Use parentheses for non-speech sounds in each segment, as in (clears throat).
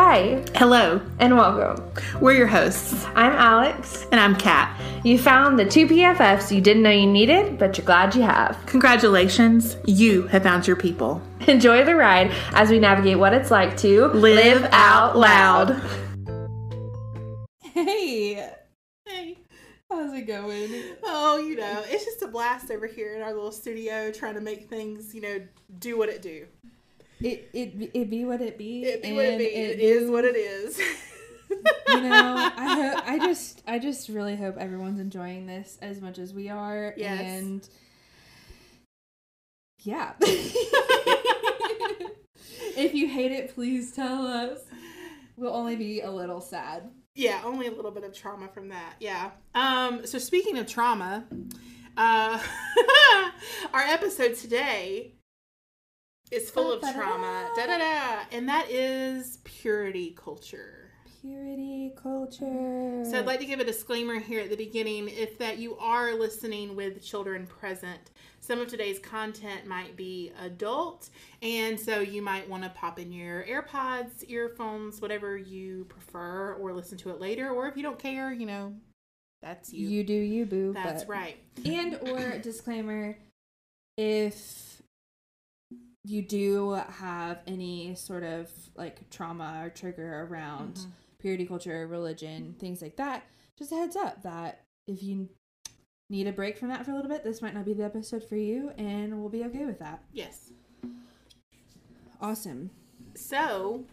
Hi, Hello, and welcome. we're your hosts, I'm Alix. and I'm Kat. You found the two PFFs you didn't know you needed, but you're glad you have. Congratulations, you have found your people. Enjoy the ride as we navigate what it's like to Live out loud. Hey, Hey. how's it going? Oh, you know, it's just a blast over here in our little studio trying to make things, you know, do what it do. It it it be what it be. It be what it and be. It is what it is. (laughs) (laughs) You know, I ho- I just I just really hope everyone's enjoying this as much as we are. Yes. And yeah. (laughs) if you hate it, please tell us. We'll only be a little sad. yeah, only a little bit of trauma from that. Yeah. Um, so speaking of trauma, uh our episode today is full of trauma. Da da da. And that is purity culture. Purity culture. So I'd like to give a disclaimer here at the beginning if that you are listening with children present. Some of today's content might be adult, and so you might want to pop in your AirPods, earphones, whatever you prefer, or listen to it later. Or if you don't care, you know, that's you. you do you boo. that's but- right. and or disclaimer if you do have any sort of like trauma or trigger around Mhm. purity culture religion things like that just a heads up that if you need a break from that for a little bit this might not be the episode for you and we'll be okay with that Yes. awesome So,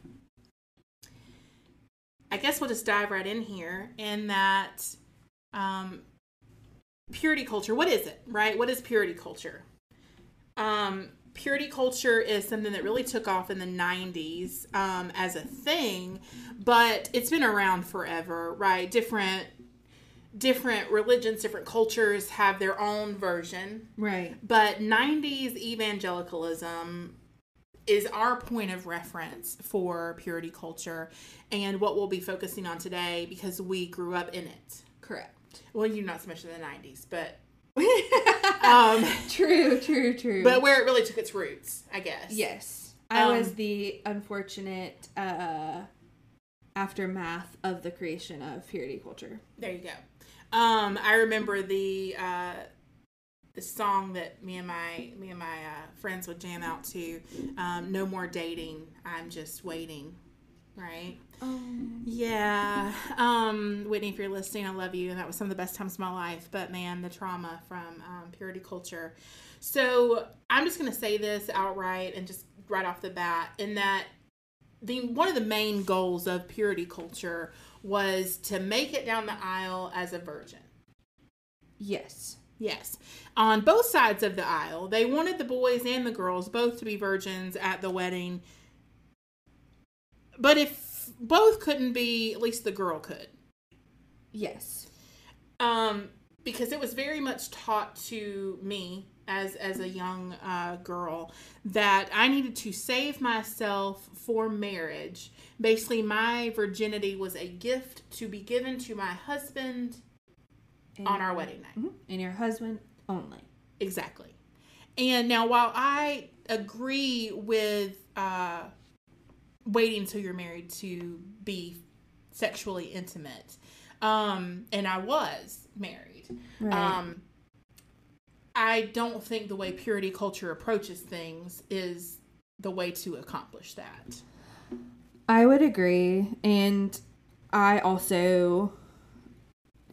I guess we'll just dive right in here. In that, um, purity culture. What is it? Right? What is purity culture? Um, purity culture is something that really took off in the '90s um, as a thing, but it's been around forever. Right? Different different religions, different cultures have their own version right but 90s evangelicalism is our point of reference for purity culture and what we'll be focusing on today because we grew up in it. correct Well, you're not so much in the 90s, but um (laughs) true true true but where it really took its roots, I guess. Yes. I Um, was the unfortunate uh, aftermath of the creation of purity culture. There you go. Um I remember the uh the song that me and my me and my uh, friends would jam out to um, no more dating i'm just waiting right Oh. Yeah. Um, Whitney, if you're listening, I love you. And that was some of the best times of my life. But man, the trauma from um, purity culture. So I'm just going to say this outright and just right off the bat in that the one of the main goals of purity culture was to make it down the aisle as a virgin. Yes. Yes. On both sides of the aisle, they wanted the boys and the girls both to be virgins at the wedding. But if both couldn't be, at least the girl could. Yes. Um, because it was very much taught to me as as a young uh, girl that I needed to save myself for marriage. Basically, my virginity was a gift to be given to my husband on our wedding night. Mhm. And your husband only. Exactly. And now, while I agree with uh, waiting until you're married to be sexually intimate, um, and I was married, Right. um, I don't think the way purity culture approaches things is the way to accomplish that. I would agree. And I also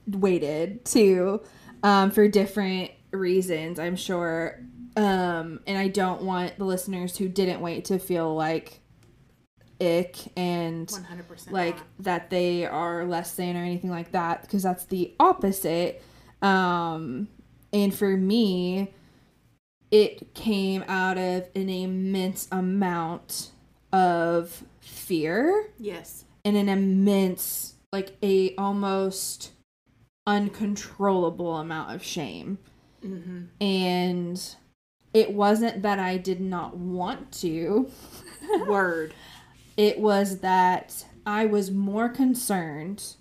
waited too um, for different reasons, I'm sure. Um, and I don't want the listeners who didn't wait to feel like ick and 100% like not. that they are less than or anything like that because that's the opposite um and for me it came out of an immense amount of fear Yes. and an immense like a almost uncontrollable amount of shame hmm and it wasn't that I did not want to Word. (laughs) it was that I was more concerned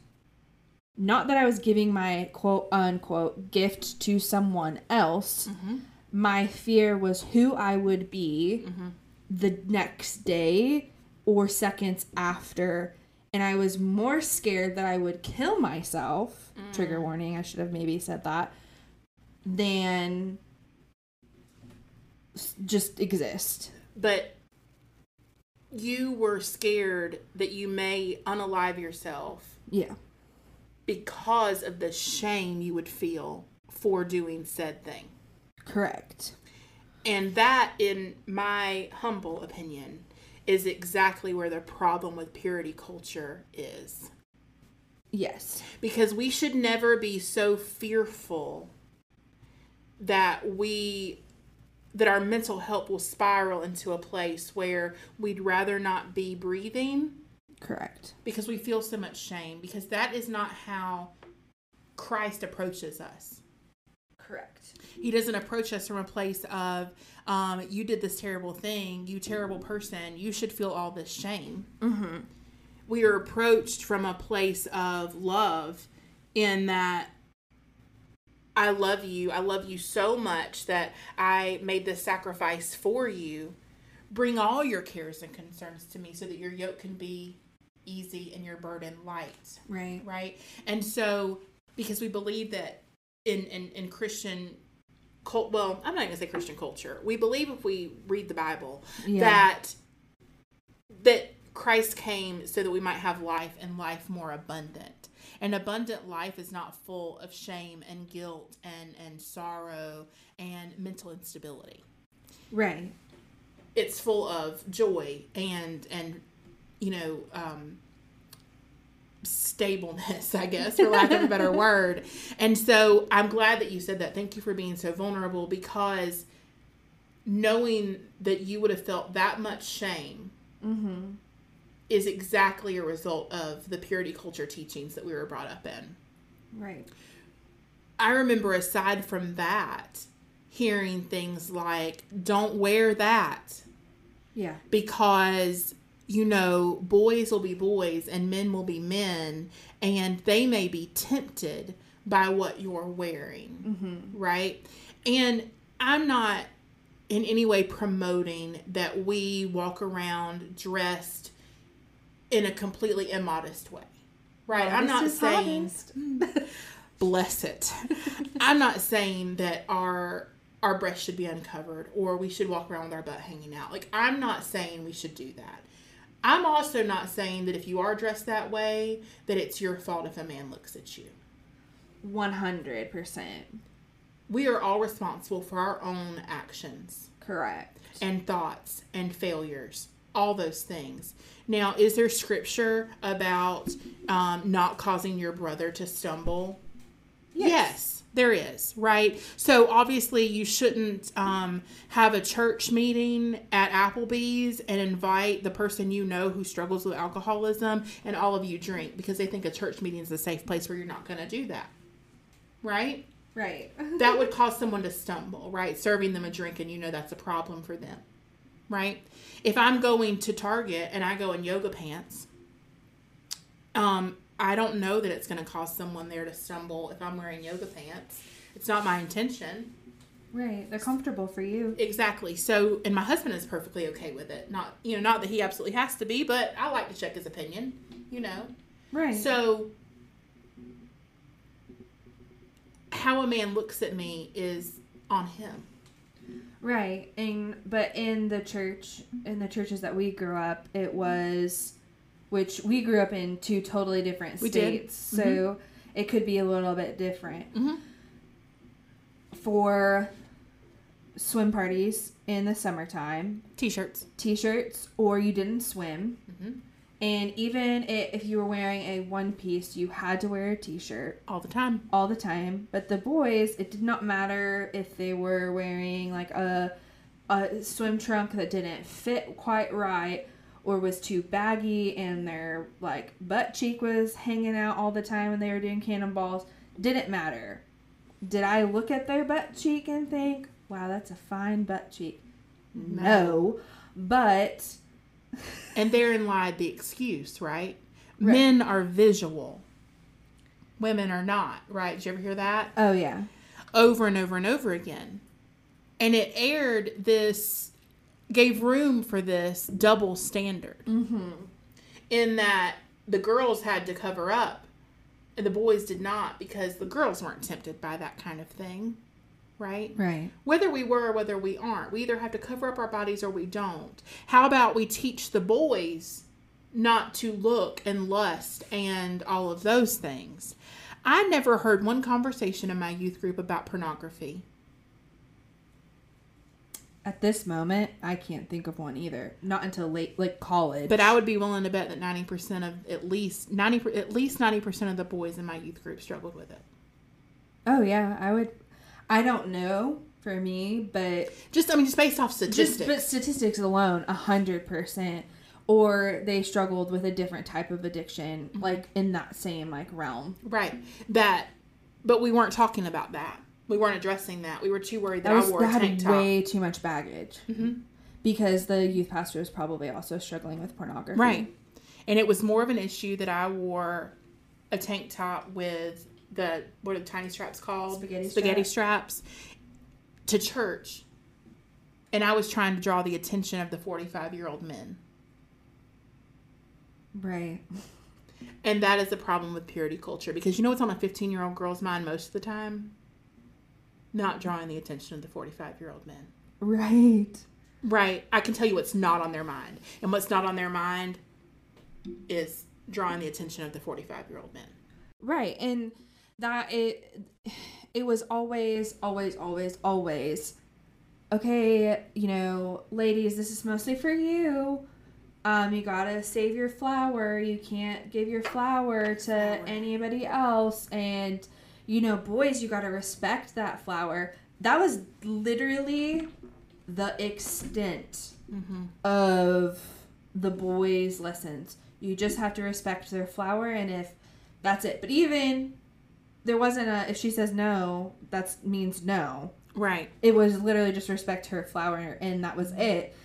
not that I was giving my quote unquote gift to someone else. hmm My fear was who I would be Mhm. the next day or seconds after. And I was more scared that I would kill myself. Trigger warning, I should have maybe said that. Than just exist. But you were scared that you may unalive yourself Yeah. because of the shame you would feel for doing said thing. Correct. And that, in my humble opinion, is exactly where the problem with purity culture is. Yes. Because we should never be so fearful that we that our mental health will spiral into a place where we'd rather not be breathing Correct. because we feel so much shame because that is not how Christ approaches us. Correct. He doesn't approach us from a place of, um, you did this terrible thing, you terrible person, you should feel all this shame. Mm-hmm. We are approached from a place of love in that I love you. I love you so much that I made this sacrifice for you. Bring all your cares and concerns to me so that your yoke can be easy and your burden light Right. right? And so, because we believe that in in, in Christian cult, well, I'm not even going to say Christian culture. We believe if we read the Bible Yeah. that that Christ came so that we might have life and life more abundant. An abundant life is not full of shame and guilt and and sorrow and mental instability. Right. it's full of joy and and you know um stableness i guess for lack of a better (laughs) word. And so i'm glad that you said that. Thank you for being so vulnerable because knowing that you would have felt that much shame is exactly a result of the purity culture teachings that we were brought up in Right. I remember aside from that, hearing things like, don't wear that Yeah. because, you know, boys will be boys and men will be men, and they may be tempted by what you're wearing, mm-hmm. right? And I'm not in any way promoting that we walk around dressed in a completely immodest way. Right. I'm not saying (laughs) bless it. (laughs) I'm not saying that our our breasts should be uncovered or we should walk around with our butt hanging out. Like I'm not saying we should do that. I'm also not saying that if you are dressed that way that it's your fault if a man looks at you. One hundred percent. We are all responsible for our own actions Correct. and thoughts and failures, all those things. Now, is there scripture about um, not causing your brother to stumble? Yes. there is, right? So obviously, you shouldn't um, have a church meeting at Applebee's and invite the person you know who struggles with alcoholism and all of you drink because they think a church meeting is a safe place where you're not going to do that, right? Right. (laughs) that would cause someone to stumble, right? Serving them a drink and you know that's a problem for them, right? If I'm going to Target and I go in yoga pants, um, I don't know that it's going to cause someone there to stumble if I'm wearing yoga pants. It's not my intention. right. They're comfortable for you. Exactly. So, and my husband is perfectly okay with it. Not, you know, not that he absolutely has to be, but I like to check his opinion, you know. Right. So, how a man looks at me is on him. Right. And but in the church in the churches that we grew up, it was which we grew up in two totally different We did. states. So it could be a little bit different. Mhm. For swim parties in the summertime, T-shirts. t-shirts or you didn't swim. Mhm. And even if you were wearing a one piece, you had to wear a t-shirt all the time. all the time. But the boys, it did not matter if they were wearing like a a swim trunk that didn't fit quite right or was too baggy and their like butt cheek was hanging out all the time when they were doing cannonballs. Didn't matter. Did I look at their butt cheek and think, "Wow, that's a fine butt cheek"? No, but And therein lied the excuse, right? Right. Men are visual. Women are not, right? Did you ever hear that? oh yeah, Over and over and over again. And it aired this gave room for this double standard. Mm-hmm. In that the girls had to cover up and the boys did not because the girls weren't tempted by that kind of thing. Right? Right. Whether we were or whether we aren't, we either have to cover up our bodies or we don't. How about we teach the boys not to look and lust and all of those things? I never heard one conversation in my youth group about pornography. At this moment, I can't think of one either. Not until late, like college. But I would be willing to bet that ninety percent of at least ninety at least ninety percent of the boys in my youth group struggled with it. oh yeah, I would. I don't know for me, but Just I mean, just based off statistics, just but statistics alone, a hundred percent. Or they struggled with a different type of addiction, Mm-hmm. like in that same like realm. right. That, but we weren't talking about that. We weren't addressing that. We were too worried that, That was I wore that had top. way too much baggage. Mm-hmm. Because the youth pastor was probably also struggling with pornography. Right. And it was more of an issue that I wore a tank top with the what are the tiny straps called? Spaghetti Spaghetti straps to church. And I was trying to draw the attention of the 45 year old men. Right. And that is the problem with purity culture because you know what's on a 15 year old girl's mind most of the time? Not drawing the attention of the 45 year old men. Right. Right. I can tell you what's not on their mind. And what's not on their mind is drawing the attention of the 45 year old men. Right. And that it it was always, always, always, always okay, you know, ladies, this is mostly for you. Um, you gotta save your flower. You can't give your flower to anybody else. And you know, boys, you gotta respect that flower. That was literally the extent of the boys' lessons. You just have to respect their flower, and if that's it. But even there wasn't a if she says no, that means no. Right. It was literally just respect her flower, and that was it.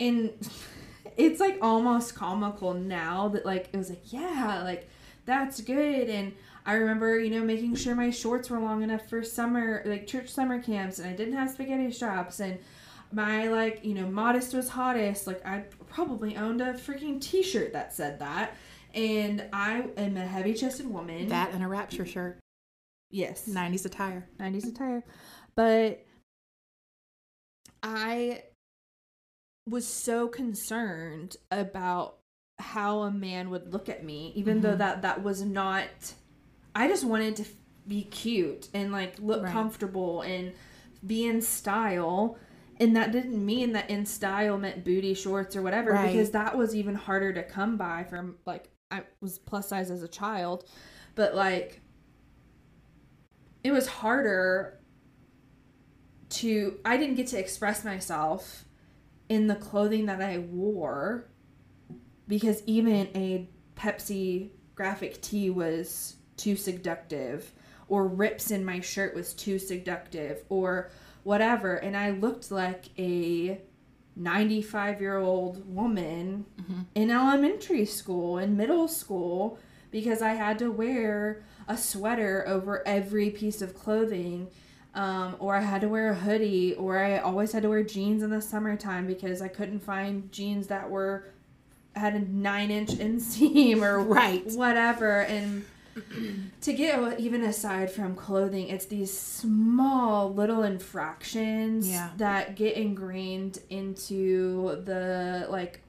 And (laughs) it's like almost comical now that like it was like yeah, like that's good. And I remember you know making sure my shorts were long enough for summer like church summer camps, and I didn't have spaghetti straps and. My like you know modest was hottest like I probably owned a freaking T-shirt that said that, and I am a heavy chested woman. That and a rapture shirt. yes, 90s attire. 90s attire. But I was so concerned about how a man would look at me, even though mm-hmm. that that was not. I just wanted to be cute and like look Right. comfortable and be in style. And that didn't mean that in style meant booty shorts or whatever, Right. because that was even harder to come by from like I was plus size as a child, but like it was harder to I didn't get to express myself in the clothing that I wore because even a Pepsi graphic tee was too seductive or rips in my shirt was too seductive or whatever. And I looked like a 95 year old woman in elementary school and middle school because I had to wear a sweater over every piece of clothing. Um, or I had to wear a hoodie, or I always had to wear jeans in the summertime because I couldn't find jeans that were had a nine inch (laughs) inseam or Right. whatever. And (clears throat) to get even aside from clothing, it's these small little infractions Yeah. that get ingrained into the like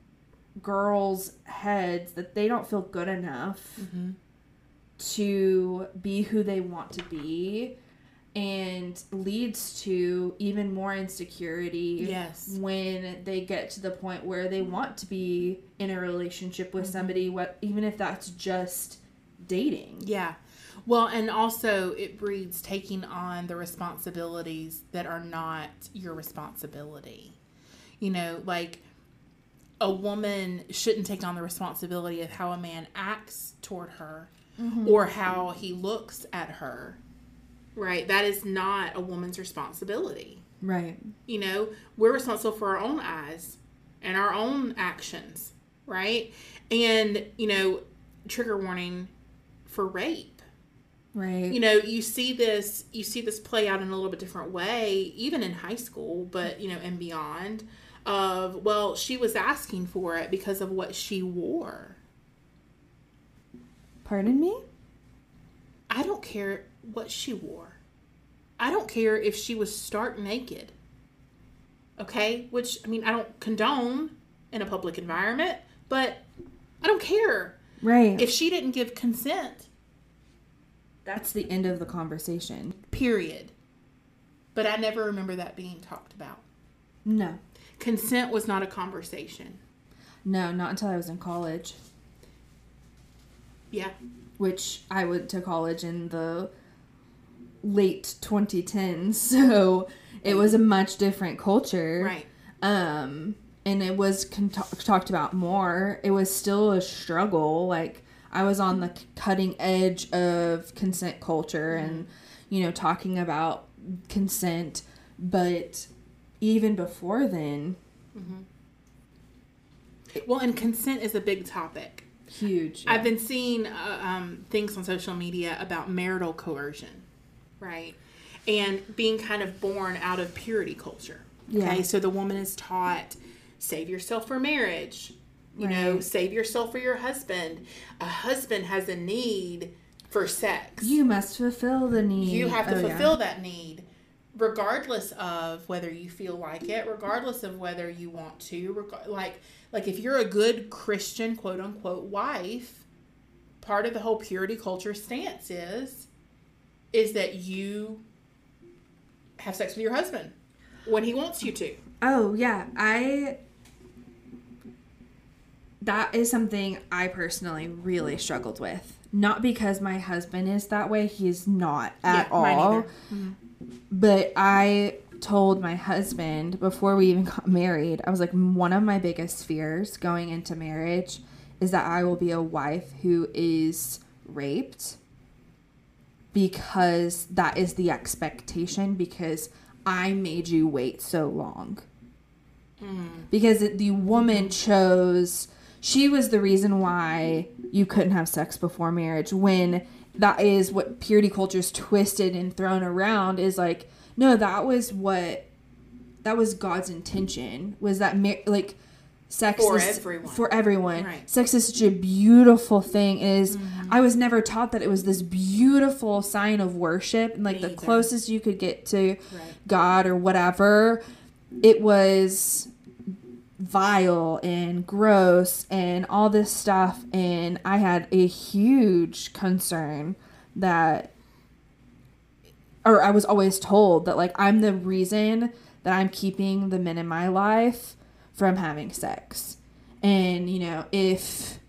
girls' heads that they don't feel good enough mm-hmm. to be who they want to be and leads to even more insecurity Yes. when they get to the point where they want to be in a relationship with mm-hmm. somebody what even if that's just dating Yeah. Well, and also it breeds taking on the responsibilities that are not your responsibility. You know, like a woman shouldn't take on the responsibility of how a man acts toward her mm-hmm. or how he looks at her. Right? That is not a woman's responsibility. right You know, we're responsible for our own eyes and our own actions, right? And, you know, trigger warning for rape. Right. You know, you see this you see this play out in a little bit different way, even in high school, but you know, and beyond. Of well, she was asking for it because of what she wore. Pardon me? I don't care what she wore. I don't care if she was stark naked. Okay? Which, I mean, I don't condone in a public environment, but I don't care. Right. If she didn't give consent, That's the end of the conversation. period. But I never remember that being talked about. No. Consent was not a conversation. No, not until I was in college, Yeah. which I went to college in the late 2010s. (laughs) So it was a much different culture. Right. um and it was con- talked about more it was still a struggle like i was on the cutting edge of consent culture and you know talking about consent but even before then Well, and consent is a big topic. huge I've been seeing uh, um, things on social media about marital coercion, right? And being kind of born out of purity culture. Okay, Yeah. so the woman is taught save yourself for marriage, you know, save yourself for your husband. A husband has a need for sex. you must fulfill the need You have to Oh, yeah. fulfill that need regardless of whether you feel like it, regardless of whether you want to, reg- like like if you're a good Christian quote unquote wife, part of the whole purity culture stance is is that you have sex with your husband when he wants you to. Oh yeah, I that is something I personally really struggled with. Not because my husband is that way, he's not at Yeah, all. either. But I told my husband before we even got married, I was like one of my biggest fears going into marriage is that I will be a wife who is raped because that is the expectation because I made you wait so long. Mm. Because the woman mm-hmm. chose, she was the reason why you couldn't have sex before marriage. When that is what purity culture is twisted and thrown around, is like, no, that was what, that was God's intention. Was that, mar- like, sex For is everyone. for everyone. Right. Sex is such a beautiful thing. It is- mm-hmm. I was never taught that it was this beautiful sign of worship and like Me the either. closest you could get to Right. God or whatever. It was vile and gross and all this stuff and I had a huge concern that or I was always told that like I'm the reason that I'm keeping the men in my life from having sex. And you know, if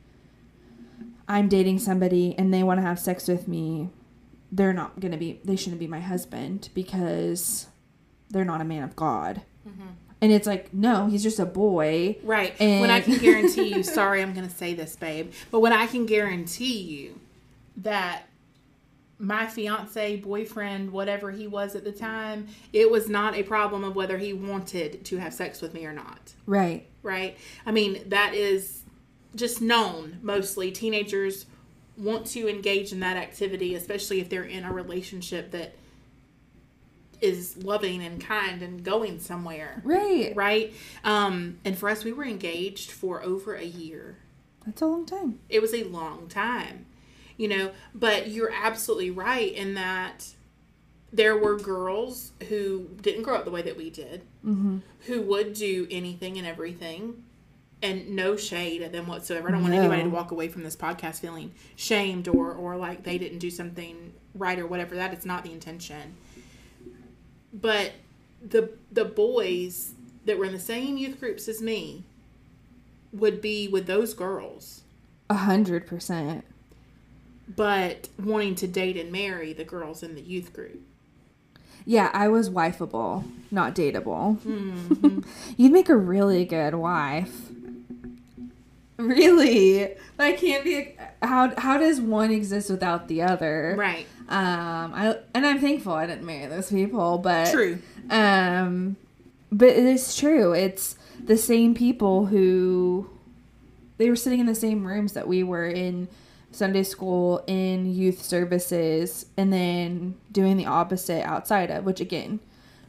I'm dating somebody and they want to have sex with me, they're not going to be they shouldn't be my husband because they're not a man of God. Mm-hmm. And it's like, no, he's just a boy. Right. And- when I can guarantee you, (laughs) sorry, I'm going to say this, babe, but when I can guarantee you that my fiance, boyfriend, whatever he was at the time, it was not a problem of whether he wanted to have sex with me or not. Right. Right. I mean, that is just known mostly. Teenagers want to engage in that activity, especially if they're in a relationship that is loving and kind and going somewhere Right. right? Um, and for us, we were engaged for over a year. That's a long time. It was a long time, you know. But you're absolutely right in that there were girls who didn't grow up the way that we did, who would do anything and everything. And no shade at them whatsoever. I don't want No. anybody to walk away from this podcast feeling shamed or or like they didn't do something right or whatever. That is not the intention but the the boys that were in the same youth groups as me would be with those girls A hundred percent. but wanting to date and marry the girls in the youth group Yeah, I was wifeable, not dateable. Mm-hmm. (laughs) You'd make a really good wife. Really? That can't be. A, how how does one exist without the other? right Um. I and I'm thankful I didn't marry those people, but true Um, but it is true. It's the same people who they were sitting in the same rooms that we were in Sunday school, in youth services, and then doing the opposite outside of, which again,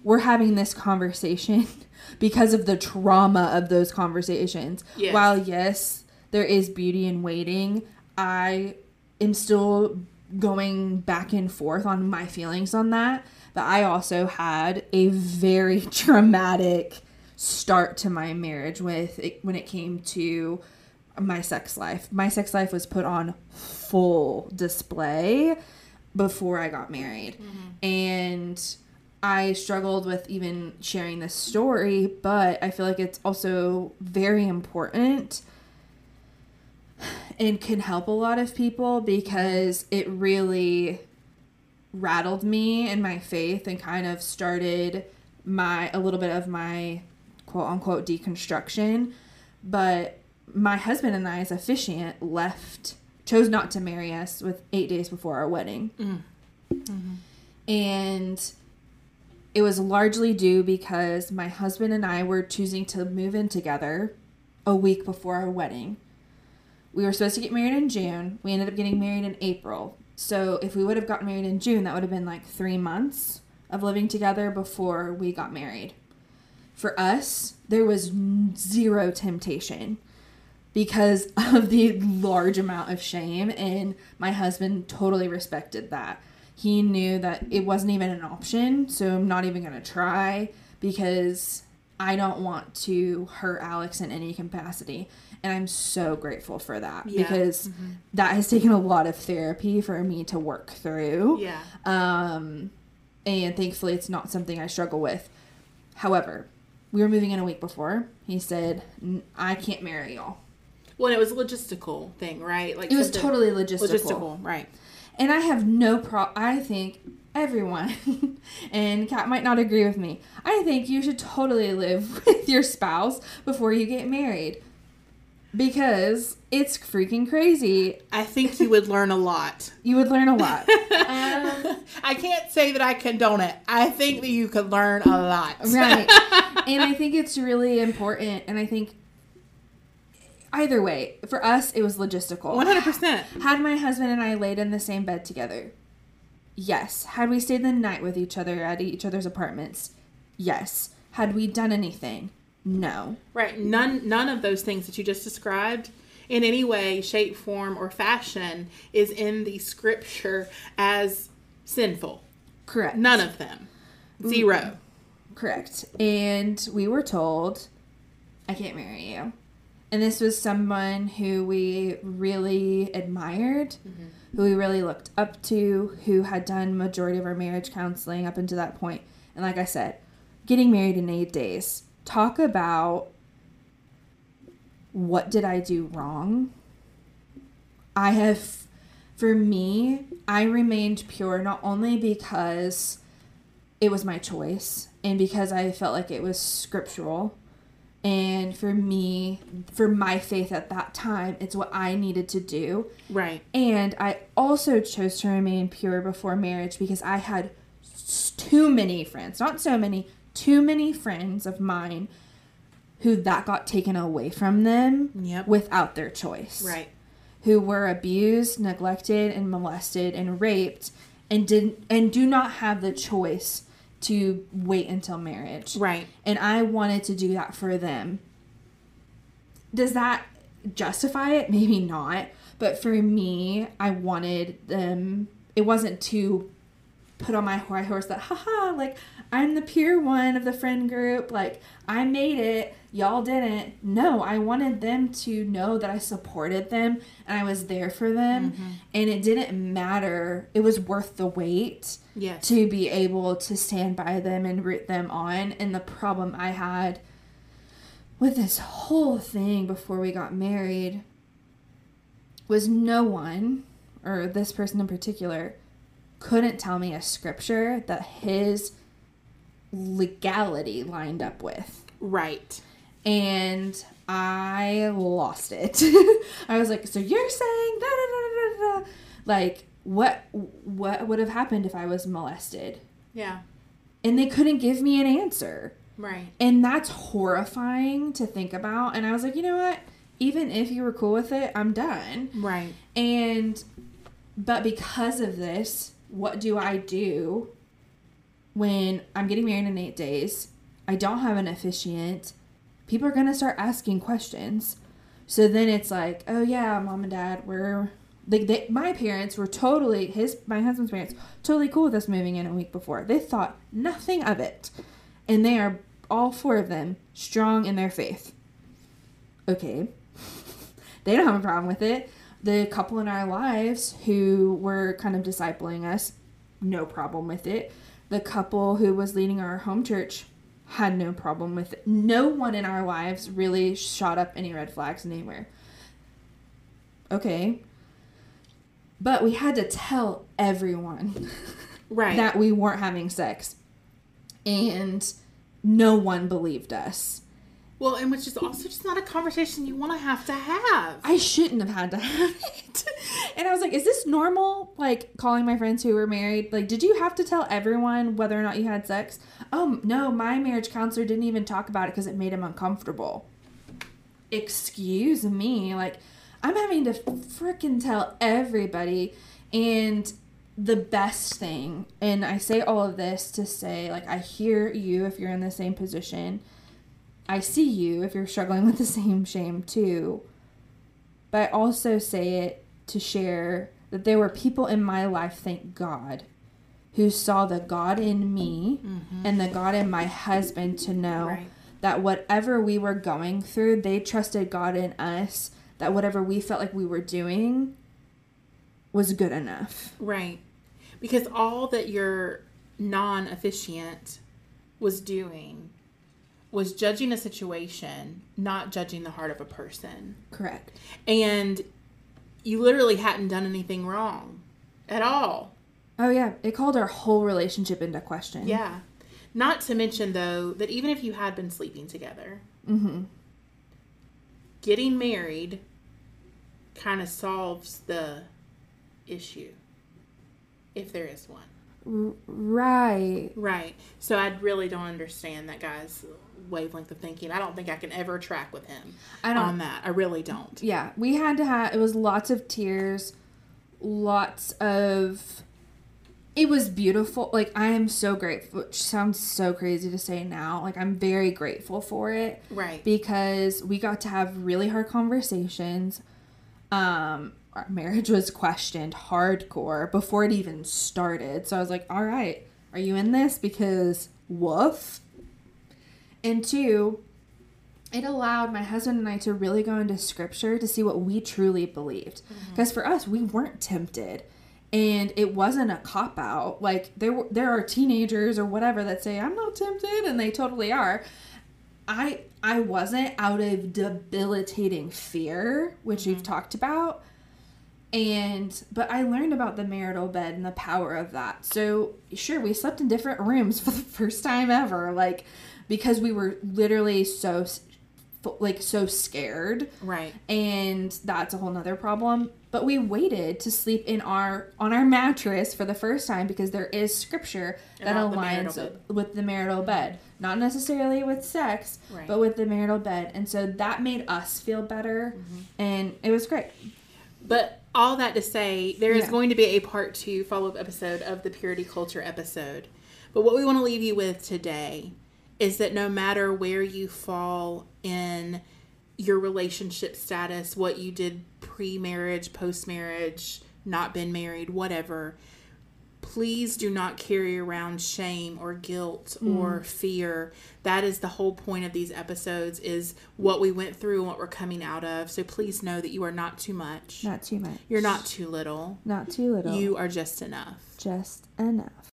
we're having this conversation (laughs) because of the trauma of those conversations. Yes. While, yes, there is beauty in waiting, I am still going back and forth on my feelings on that. But I also had a very (laughs) traumatic start to my marriage with it, when it came to my sex life. My sex life was put on full display before I got married. Mm-hmm. And I struggled with even sharing this story, but I feel like it's also very important and can help a lot of people because it really rattled me in my faith and kind of started my a little bit of my quote unquote deconstruction. But my husband and I, as officiant, left, chose not to marry us with eight days before our wedding. Mm. Mm-hmm. And it was largely due because my husband and I were choosing to move in together a week before our wedding. We were supposed to get married in June. We ended up getting married in April. So if we would have gotten married in June, that would have been like three months of living together before we got married. For us, there was zero temptation because (laughs) of the large amount of shame, and my husband totally respected that. He knew that it wasn't even an option, so I'm not even to try because I don't want to hurt Alix in any capacity. And I'm so grateful for that Yeah. because that has taken a lot of therapy for me to work through. Yeah. Um, and thankfully, it's not something I struggle with. However, we were moving in a week before. He said, I can't marry y'all. Well, it was a logistical thing, right? Like It was totally logistical. logistical, right? And I have no pro. I think everyone, (laughs) and Kat might not agree with me. I think you should totally live (laughs) with your spouse before you get married, because it's freaking crazy. I think you would learn a lot. (laughs) You would learn a lot. um, I can't say that I condone it. I think that you could learn a lot. right. and I think it's really important. And I think either way, for us, it was logistical. One hundred percent. Had my husband and I laid in the same bed together? Yes. Had we stayed the night with each other at each other's apartments? Yes. Had we done anything? No. Right. None none of those things that you just described in any way, shape, form, or fashion is in the scripture as sinful. Correct. None of them. Mm. Zero. Correct. And we were told, I can't marry you. And this was someone who we really admired, mm-hmm. who we really looked up to, who had done majority of our marriage counseling up until that point. And like I said, getting married in eight days. Talk about what did I do wrong? I have, for me, I remained pure not only because it was my choice and because I felt like it was scriptural. And for me, for my faith at that time, it's what I needed to do. Right. And I also chose to remain pure before marriage because I had too many friends, not so many, too many friends of mine who that got taken away from them Yep. without their choice Right. who were abused, neglected, and molested and raped and didn't and do not have the choice to wait until marriage. Right. And I wanted to do that for them. Does that justify it? (laughs) Maybe not. But for me, I wanted them it wasn't to put on my high horse that haha like I'm the pure one of the friend group like I made it y'all didn't no I wanted them to know that I supported them and I was there for them mm-hmm. and it didn't matter it was worth the wait Yes. to be able to stand by them and root them on and the problem I had with this whole thing before we got married was no one or this person in particular couldn't tell me a scripture that his legality lined up with. Right. And I lost it. (laughs) I was like, so you're saying da da da da da da. Like what what would have happened if I was molested? Yeah. And they couldn't give me an answer. Right. And that's horrifying to think about. And I was like, you know what? even if you were cool with it, I'm done. Right. And but because of this, what do I do when I'm getting married in 8 days? I don't have an officiant. People are going to start asking questions. So then it's like, "Oh yeah, mom and dad, we're like they, my parents were totally his my husband's parents totally cool with us moving in a week before. They thought nothing of it. And they are all four of them strong in their faith. Okay. (laughs) they don't have a problem with it. The couple in our lives who were kind of discipling us, no problem with it. The couple who was leading our home church had no problem with it. No one in our lives really shot up any red flags anywhere. Okay. But we had to tell everyone Right. that we weren't having sex. And no one believed us. well, and which is also just not a conversation you want to have to have. I shouldn't have had to have (laughs) it. And I was like, is this normal? Like calling my friends who were married, like, did you have to tell everyone whether or not you had sex? Um, no, my marriage counselor didn't even talk about it because it made him uncomfortable. Excuse me. Like, I'm having to freaking tell everybody. And the best thing, and I say all of this to say, like, I hear you if you're in the same position. I see you if you're struggling (laughs) with the same shame too. But I also say it to share that there were people in my life, thank God, who saw the God in me mm-hmm. and the God in my husband to know Right. that whatever we were going through, they trusted God in us, that whatever we felt like we were doing was good enough. Right. Because all that your non officiant was doing was judging a situation, not judging the heart of a person. Correct. And you literally hadn't done anything wrong at all. Oh, yeah. It called our whole relationship into question. Yeah. Not to mention, though, that even if you had been sleeping together, Mm-hmm. Getting married kind of solves the issue, if there is one. Right. Right. So I really don't understand that guy's wavelength of thinking. I don't think I can ever track with him I don't- on that. I really don't. yeah we had to have it was lots of tears lots of it was beautiful. Like i am so grateful which sounds so crazy to say now. Like i'm very grateful for it. Right. because we got to have really hard conversations. Um our marriage was questioned hardcore before it even started. So i was like all right are you in this? Because woof. And two it allowed my husband and I to really go into scripture to see what we truly believed. Because for us, we weren't tempted. And it wasn't a cop out. Like there were there are teenagers or whatever that say, I'm not tempted, and they totally are. I I wasn't out of debilitating fear, which we've mm-hmm. talked about. And but I learned about the marital bed and the power of that. So sure, we slept in different rooms (laughs) for the first time ever, like because we were literally so like so scared Right. and that's a whole nother problem but we waited to sleep in our on our mattress for the first time because there is scripture that About the aligns with the marital bed not necessarily with sex Right. but with the marital bed and so that made us feel better Mm-hmm. and it was great But all that to say, there is Yeah. going to be a part two follow up episode of the purity culture episode. But what we want to leave you with today is that no matter where you fall in your relationship status, what you did pre marriage, post marriage, not been married, whatever, please do not carry around shame or guilt mm. or fear. That is the whole point of these episodes is what we went through and what we're coming out of. So please know that you are not too much. Not too much. You're not too little. Not too little. You are just enough. Just enough